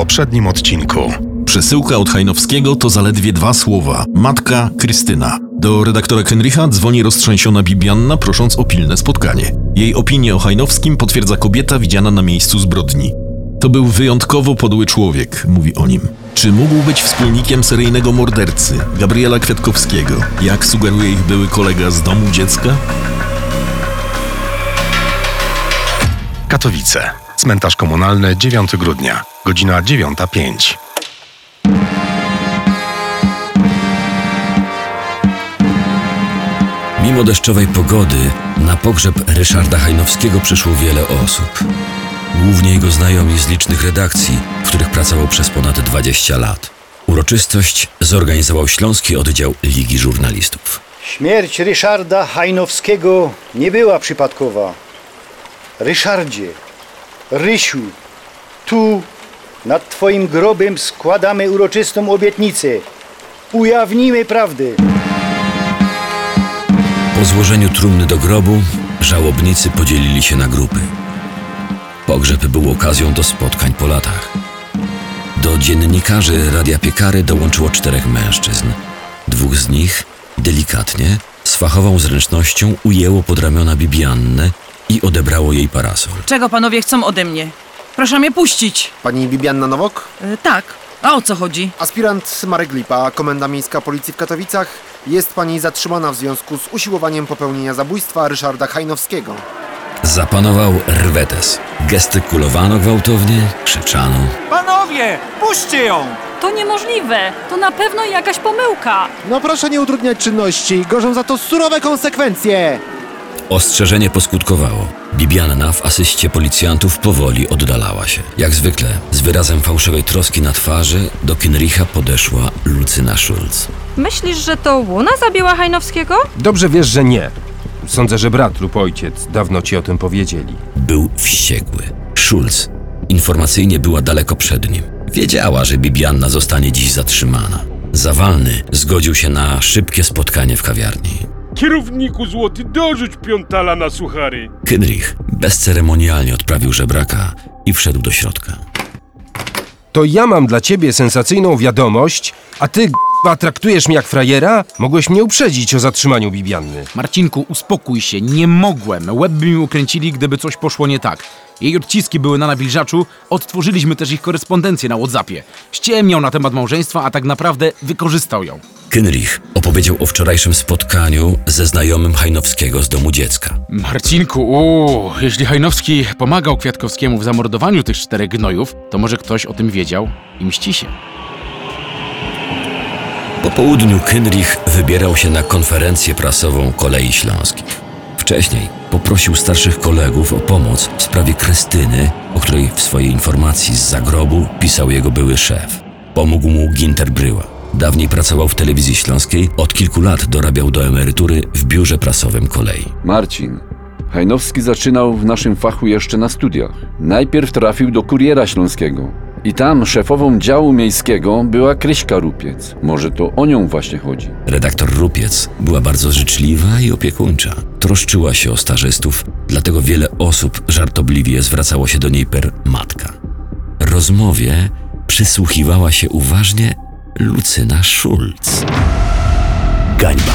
poprzednim odcinku. Przesyłka od Hajnowskiego to zaledwie dwa słowa. Matka Krystyna. Do redaktora Henrycha dzwoni roztrzęsiona Bibianna, prosząc o pilne spotkanie. Jej opinię o Hajnowskim potwierdza kobieta widziana na miejscu zbrodni. To był wyjątkowo podły człowiek, mówi o nim. Czy mógł być wspólnikiem seryjnego mordercy, Gabriela Kwiatkowskiego, jak sugeruje ich były kolega z domu dziecka? Katowice. Cmentarz komunalny 9 grudnia. Godzina 9.05. Mimo deszczowej pogody, na pogrzeb Ryszarda Hajnowskiego przyszło wiele osób. Głównie jego znajomi z licznych redakcji, w których pracował przez ponad 20 lat. Uroczystość zorganizował Śląski Oddział Ligi Żurnalistów. Śmierć Ryszarda Hajnowskiego nie była przypadkowa. Ryszardzie, Rysiu, tu nad Twoim grobem składamy uroczystą obietnicę. Ujawnimy prawdę. Po złożeniu trumny do grobu, żałobnicy podzielili się na grupy. Pogrzeb był okazją do spotkań po latach. Do dziennikarzy Radia Piekary dołączyło czterech mężczyzn. Dwóch z nich, delikatnie, z fachową zręcznością ujęło pod ramiona Bibiannę i odebrało jej parasol. Czego panowie chcą ode mnie? Proszę mnie puścić. Pani Bibianna Nowok? E, tak. A o co chodzi? Aspirant Marek Lipa, Komenda Miejska Policji w Katowicach. Jest pani zatrzymana w związku z usiłowaniem popełnienia zabójstwa Ryszarda Hajnowskiego. Zapanował rwetes. Gestykulowano gwałtownie, krzyczano. Panowie, puśćcie ją! To niemożliwe! To na pewno jakaś pomyłka! No proszę nie utrudniać czynności, gorzą za to surowe konsekwencje! Ostrzeżenie poskutkowało. Bibianna w asyście policjantów powoli oddalała się. Jak zwykle, z wyrazem fałszywej troski na twarzy, do Kinricha podeszła Lucyna Schulz. Myślisz, że to Łuna zabiła Hajnowskiego? Dobrze wiesz, że nie. Sądzę, że brat lub ojciec dawno ci o tym powiedzieli. Był wściekły. Schulz informacyjnie była daleko przed nim. Wiedziała, że Bibianna zostanie dziś zatrzymana. Zawalny zgodził się na szybkie spotkanie w kawiarni. Kierowniku złoty, dorzuć piątala na suchary. Kynrich bezceremonialnie odprawił żebraka i wszedł do środka. To ja mam dla ciebie sensacyjną wiadomość, a ty g***a traktujesz mnie jak frajera? Mogłeś mnie uprzedzić o zatrzymaniu Bibianny. Marcinku, uspokój się, nie mogłem. Łeb by mi ukręcili, gdyby coś poszło nie tak. Jej odciski były na nawilżaczu, odtworzyliśmy też ich korespondencję na Whatsappie. Ściemniał na temat małżeństwa, a tak naprawdę wykorzystał ją. Kynrich opowiedział o wczorajszym spotkaniu ze znajomym Hajnowskiego z domu dziecka. Marcinku, uuu, jeśli Hajnowski pomagał Kwiatkowskiemu w zamordowaniu tych czterech gnojów, to może ktoś o tym wiedział i mści się. Po południu Kynrich wybierał się na konferencję prasową Kolei Śląskich. Wcześniej poprosił starszych kolegów o pomoc w sprawie Krystyny, o której w swojej informacji z zagrobu pisał jego były szef. Pomógł mu Ginter Bryła. Dawniej pracował w telewizji śląskiej, od kilku lat dorabiał do emerytury w biurze prasowym Kolei. Marcin. Hajnowski zaczynał w naszym fachu jeszcze na studiach. Najpierw trafił do Kuriera Śląskiego. I tam szefową działu miejskiego była Kryśka Rupiec. Może to o nią właśnie chodzi. Redaktor Rupiec była bardzo życzliwa i opiekuńcza. Troszczyła się o stażystów, dlatego wiele osób żartobliwie zwracało się do niej per matka. Rozmowie przysłuchiwała się uważnie Lucyna Schulz. Gańba.